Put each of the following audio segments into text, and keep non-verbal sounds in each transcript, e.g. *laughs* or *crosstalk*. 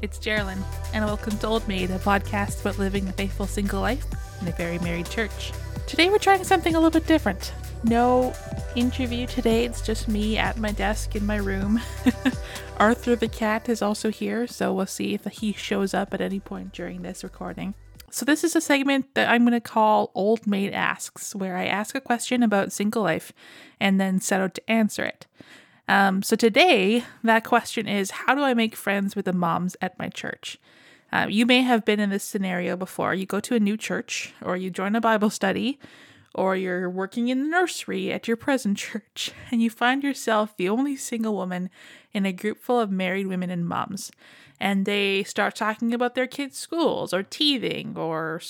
it's Geraldine, and welcome to Old Maid, a podcast about living a faithful single life in a very married church. Today we're trying something a little bit different. No interview today, it's just me at my desk in my room. *laughs* Arthur the cat is also here, so we'll see if he shows up at any point during this recording. So, this is a segment that I'm going to call Old Maid Asks, where I ask a question about single life and then set out to answer it. Um, so today, that question is How do I make friends with the moms at my church? Uh, you may have been in this scenario before. You go to a new church, or you join a Bible study, or you're working in the nursery at your present *laughs* church, and you find yourself the only single woman in a group full of married women and moms. And they start talking about their kids' schools, or teething, or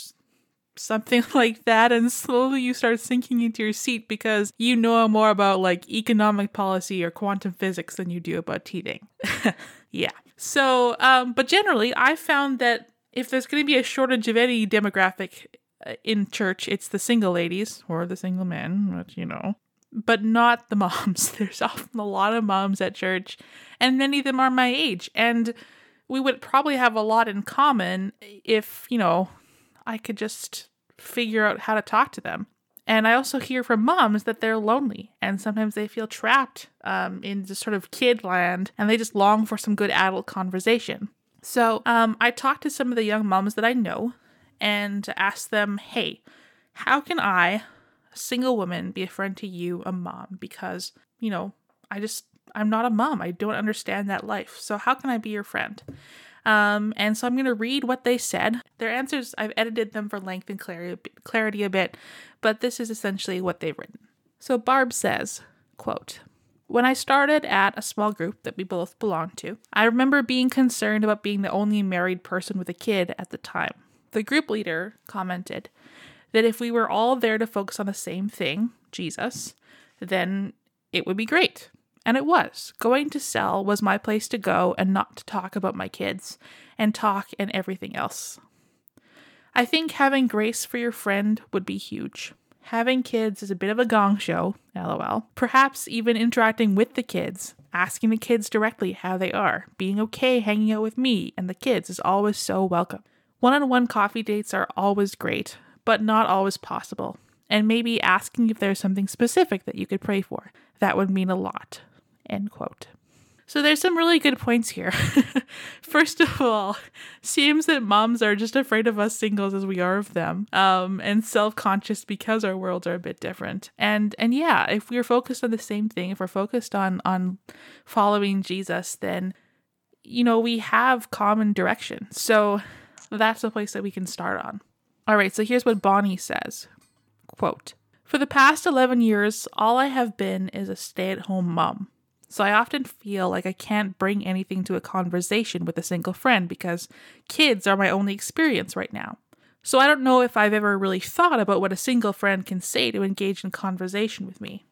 something *laughs* like that and slowly you start sinking into your seat because you know more about like economic policy or quantum physics than you do about teething. *laughs* yeah. So, um, but generally, I found that if there's going to be a shortage of any demographic uh, in church, it's the single ladies or the single men, which, you know, but not the *laughs* moms. There's often a lot of moms at church, and many of them are my age. And we would probably have a lot in common if, you know, I could just figure out how to talk to them. And I also hear from moms that they're lonely and sometimes they feel trapped um, in this sort of kid land and they just long for some good adult conversation. So um, I talked to some of the young moms that I know and asked them, hey, how can I, a single woman, be a friend to you, a mom? Because, you know, I just, I'm not a mom. I don't understand that life. So how can I be your friend? Um, and so I'm going to read what they said. Their answers, I've edited them for length and clarity a bit, but this is essentially what they've written. So Barb says, quote, when I started at a small group that we both belonged to, I remember being concerned about being the only married person with a kid at the time. The group leader commented that if we were all there to focus on the same thing, Jesus, then it would be great. And it was. Going to cell was my place to go and not to talk about my kids and talk and everything else. I think having grace for your friend would be huge. Having kids is a bit of a gong show, lol. Perhaps even interacting with the kids, asking the kids directly how they are, being okay hanging out with me and the kids is always so welcome. One on one coffee dates are always great, but not always possible. And maybe asking if there's something specific that you could pray for. That would mean a lot. End quote. So there's some really good points here. *laughs* First of all, seems that moms are just afraid of us singles as we are of them, um, and self-conscious because our worlds are a bit different. And and yeah, if we're focused on the same thing, if we're focused on on following Jesus, then you know we have common direction. So that's a place that we can start on. All right, so here's what Bonnie says. Quote, For the past 11 years, all I have been is a stay-at-home mom. So I often feel like I can't bring anything to a conversation with a single friend because kids are my only experience right now. So I don't know if I've ever really thought about what a single friend can say to engage in conversation with me.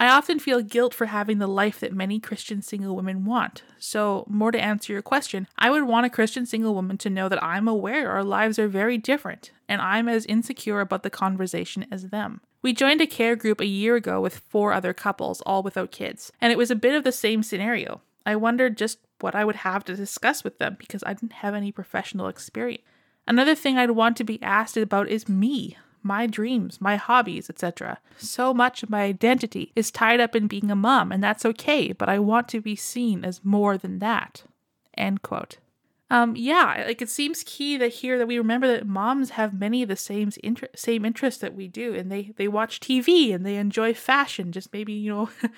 I often feel guilt for having the life that many Christian single women want. So, more to answer your question, I would want a Christian single woman to know that I'm aware our lives are very different and I'm as insecure about the conversation as them. We joined a care group a year ago with four other couples, all without kids, and it was a bit of the same scenario. I wondered just what I would have to discuss with them because I didn't have any professional experience. Another thing I'd want to be asked about is me, my dreams, my hobbies, etc. So much of my identity is tied up in being a mom, and that's okay, but I want to be seen as more than that. End quote um, yeah, like it seems key that here that we remember that moms have many of the same inter- same interests that we do, and they they watch TV and they enjoy fashion, just maybe you know *laughs*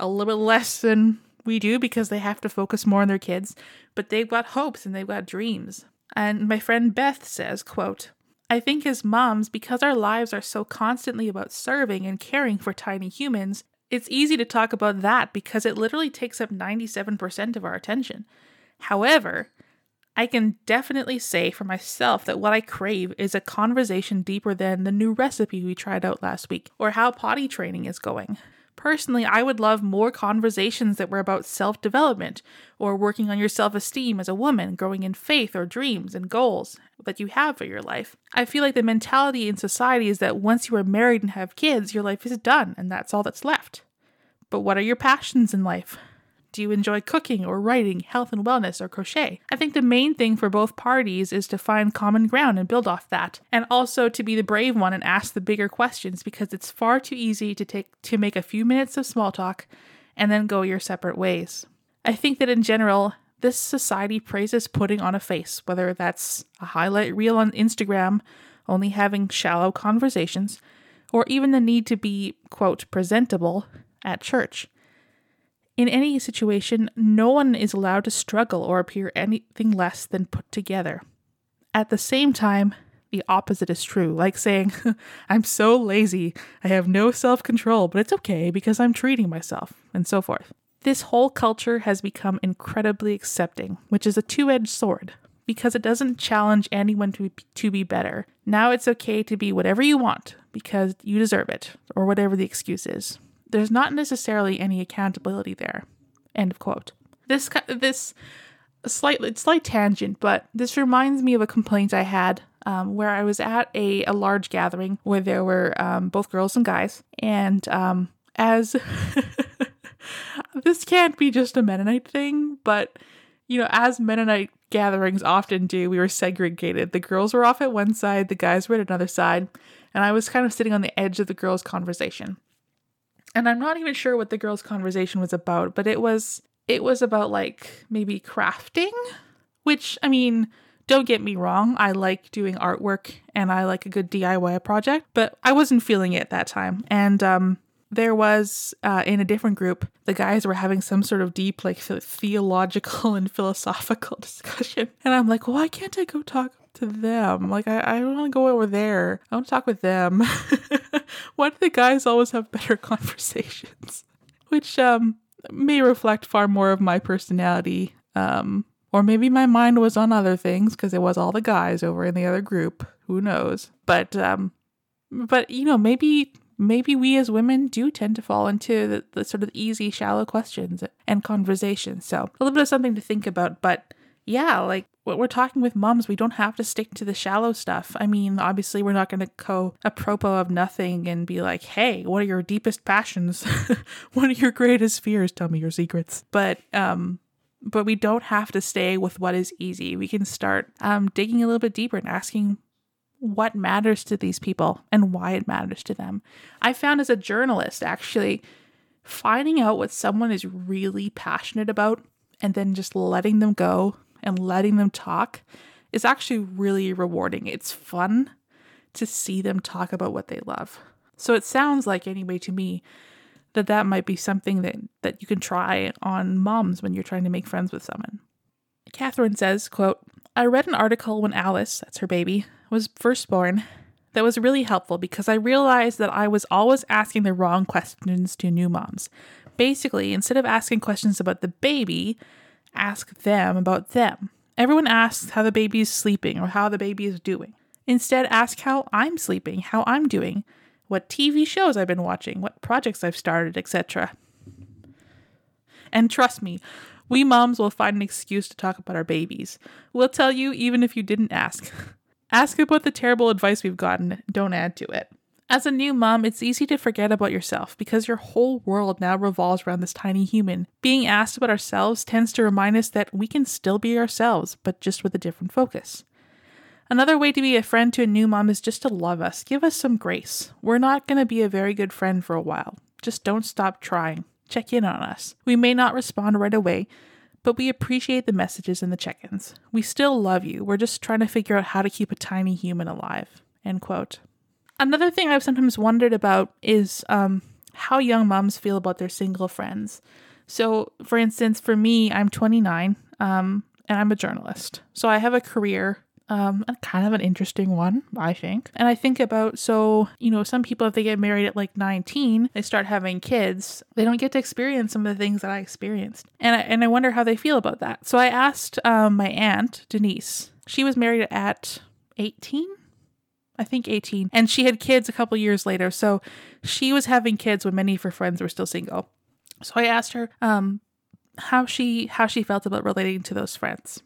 a little bit less than we do because they have to focus more on their kids, but they've got hopes and they've got dreams. And my friend Beth says, quote, I think as moms, because our lives are so constantly about serving and caring for tiny humans, it's easy to talk about that because it literally takes up 97% of our attention. However, I can definitely say for myself that what I crave is a conversation deeper than the new recipe we tried out last week or how potty training is going. Personally, I would love more conversations that were about self development or working on your self esteem as a woman, growing in faith or dreams and goals that you have for your life. I feel like the mentality in society is that once you are married and have kids, your life is done and that's all that's left. But what are your passions in life? Do you enjoy cooking or writing, health and wellness, or crochet? I think the main thing for both parties is to find common ground and build off that, and also to be the brave one and ask the bigger questions because it's far too easy to take to make a few minutes of small talk and then go your separate ways. I think that in general, this society praises putting on a face, whether that's a highlight reel on Instagram, only having shallow conversations, or even the need to be, quote, presentable at church. In any situation, no one is allowed to struggle or appear anything less than put together. At the same time, the opposite is true, like saying, *laughs* I'm so lazy, I have no self control, but it's okay because I'm treating myself, and so forth. This whole culture has become incredibly accepting, which is a two edged sword because it doesn't challenge anyone to be, to be better. Now it's okay to be whatever you want because you deserve it, or whatever the excuse is there's not necessarily any accountability there. End of quote. This this slight slight tangent, but this reminds me of a complaint I had um, where I was at a, a large gathering where there were um, both girls and guys, and um, as *laughs* this can't be just a Mennonite thing, but you know, as Mennonite gatherings often do, we were segregated. The girls were off at one side, the guys were at another side, and I was kind of sitting on the edge of the girls' conversation and I'm not even sure what the girls' conversation was about, but it was it was about like maybe crafting, which I mean, don't get me wrong, I like doing artwork and I like a good DIY project, but I wasn't feeling it that time. And um there was uh, in a different group, the guys were having some sort of deep, like theological and philosophical *laughs* discussion. And I'm like, why can't I go talk to them. Like, I, I want to go over there. I want to talk with them. *laughs* Why do the guys always have better *laughs* conversations? Which um may reflect far more of my personality. Um, or maybe my mind was on other things because it was all the guys over in the other group. Who knows? But um, but you know, maybe maybe we as women do tend to fall into the, the sort of easy, shallow questions and conversations. So a little bit of something to think about. But yeah, like what we're talking with moms, we don't have to stick to the shallow stuff. I mean, obviously, we're not going to go apropos of nothing and be like, hey, what are your deepest passions? *laughs* what are your greatest fears? Tell me your secrets. But, um, but we don't have to stay with what is easy. We can start um, digging a little bit deeper and asking what matters to these people and why it matters to them. I found as a journalist, actually, finding out what someone is really passionate about and then just letting them go and letting them talk is actually really rewarding. It's fun to see them talk about what they love. So it sounds like anyway to me that that might be something that that you can try on moms when you're trying to make friends with someone. Catherine says, quote, I read an article when Alice, that's her baby, was first born that was really helpful because I realized that I was always asking the wrong questions to new moms. Basically, instead of asking questions about the baby, ask them about them. Everyone asks how the baby is sleeping or how the baby is doing. Instead, ask how I'm sleeping, how I'm doing, what TV shows I've been watching, what projects I've started, etc. And trust me, we moms will find an excuse to talk about our babies. We'll tell you even if you didn't ask. *laughs* ask about the terrible advice we've gotten, don't add to it. As a new mom, it's easy to forget about yourself because your whole world now revolves around this tiny human. Being asked about ourselves tends to remind us that we can still be ourselves, but just with a different focus. Another way to be a friend to a new mom is just to love us. Give us some grace. We're not going to be a very good friend for a while. Just don't stop trying. Check in on us. We may not respond right away, but we appreciate the messages and the check ins. We still love you. We're just trying to figure out how to keep a tiny human alive. End quote. Another thing I've sometimes wondered about is um, how young moms feel about their single friends. So, for instance, for me, I'm 29 um, and I'm a journalist. So I have a career, um, kind of an interesting one, I think. And I think about so, you know, some people, if they get married at like 19, they start having kids, they don't get to experience some of the things that I experienced. And I, and I wonder how they feel about that. So I asked um, my aunt, Denise, she was married at 18 I think 18. And she had kids a couple years later. So she was having kids when many of her friends were still single. So I asked her um, how she how she felt about relating to those friends.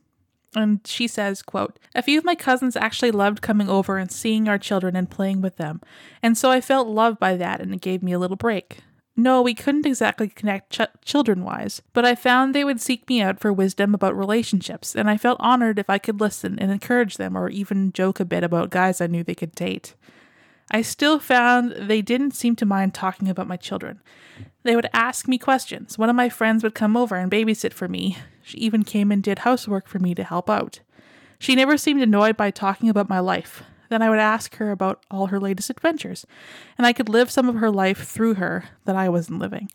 And she says, quote, A few of my cousins actually loved coming over and seeing our children and playing with them. And so I felt loved by that and it gave me a little break. No, we couldn't exactly connect ch- children wise, but I found they would seek me out for wisdom about relationships, and I felt honored if I could listen and encourage them or even joke a bit about guys I knew they could date. I still found they didn't seem to mind talking about my children. They would ask me questions. One of my friends would come over and babysit for me. She even came and did housework for me to help out. She never seemed annoyed by talking about my life. Then I would ask her about all her latest adventures, and I could live some of her life through her that I wasn't living.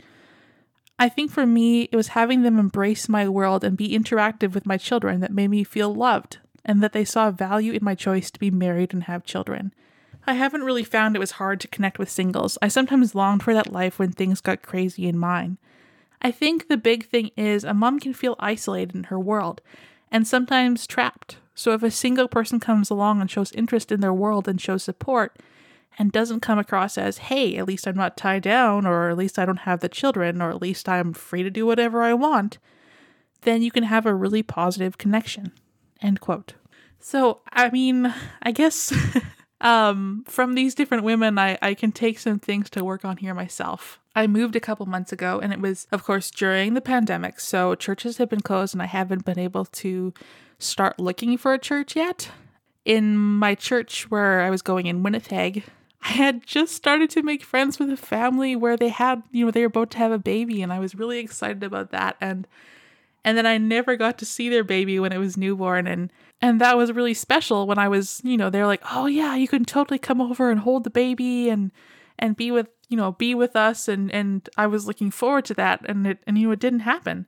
I think for me, it was having them embrace my world and be interactive with my children that made me feel loved, and that they saw value in my choice to be married and have children. I haven't really found it was hard to connect with singles. I sometimes longed for that life when things got crazy in mine. I think the big thing is a mom can feel isolated in her world and sometimes trapped. So if a single person comes along and shows interest in their world and shows support and doesn't come across as, hey, at least I'm not tied down, or at least I don't have the children, or at least I'm free to do whatever I want, then you can have a really positive connection. End quote. So, I mean, I guess *laughs* um, from these different women, I, I can take some things to work on here myself. I moved a couple months ago, and it was, of course, during the pandemic. So churches have been closed, and I haven't been able to start looking for a church yet. In my church where I was going in Winnipeg, I had just started to make friends with a family where they had, you know, they were about to have a baby, and I was really excited about that. And and then I never got to see their baby when it was newborn and and that was really special when I was, you know, they're like, "Oh yeah, you can totally come over and hold the baby and and be with, you know, be with us." And and I was looking forward to that, and it and you know it didn't happen,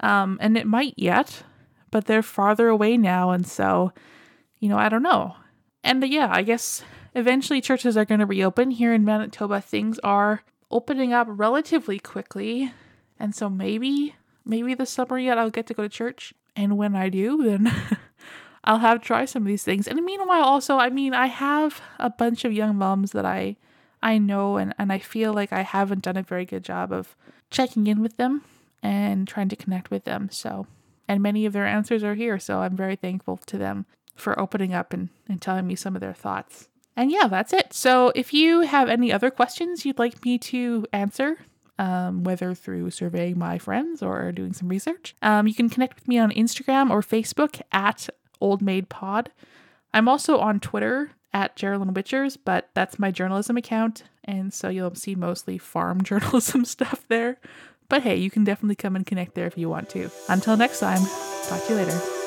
um, and it might yet, but they're farther away now, and so, you know, I don't know. And uh, yeah, I guess eventually churches are going to reopen here in Manitoba. Things are opening up relatively quickly, and so maybe maybe this summer yet I'll get to go to church. And when I do, then *laughs* I'll have to try some of these things. And meanwhile, also, I mean, I have a bunch of young moms that I I know and, and I feel like I haven't done a very good job of checking in with them and trying to connect with them. So and many of their answers are here. So I'm very thankful to them for opening up and, and telling me some of their thoughts. And yeah, that's it. So if you have any other questions you'd like me to answer, um, whether through surveying my friends or doing some research, um, you can connect with me on Instagram or Facebook at Old Maid Pod. I'm also on Twitter at Geraldine Wichers, but that's my journalism account, and so you'll see mostly farm *laughs* journalism stuff there. But hey, you can definitely come and connect there if you want to. Until next time, talk to you later.